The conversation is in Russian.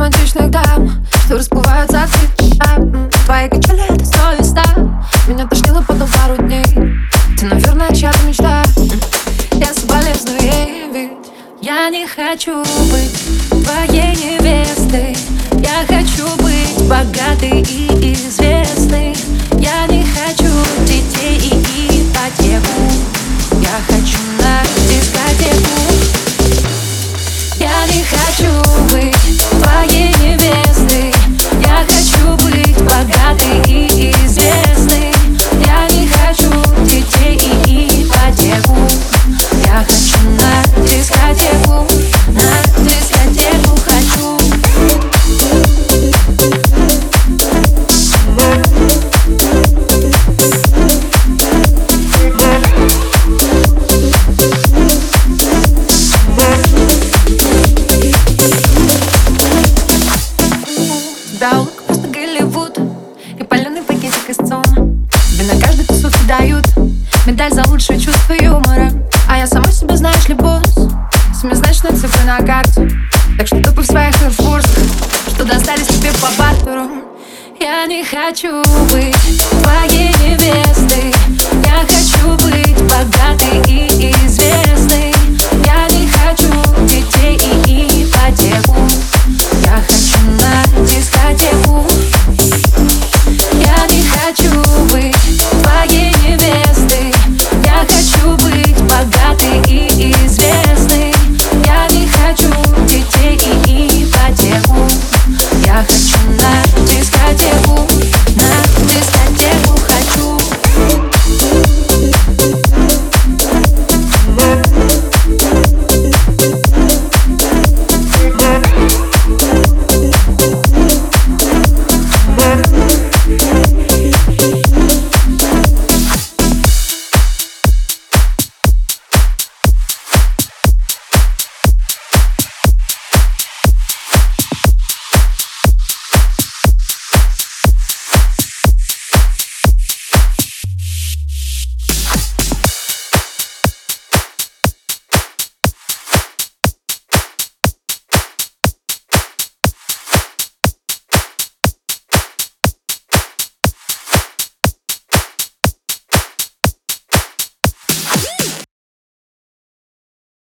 романтичных дам Что расплываются от Твои качели это сто и ста. Меня тошнило потом пару дней. Ты, наверное, чья-то мечта Я соболезную ей, ведь Я не хочу быть твоей невестой. Я хочу быть богатой и известной. Из ЦОМа Тебе на каждой тусовке дают Медаль за лучшее чувство юмора. А я сама себе, знаешь ли, босс Семизначные цифры на карте Так что тупо в своих фурсках Что достались тебе по бартеру. Я не хочу быть твоей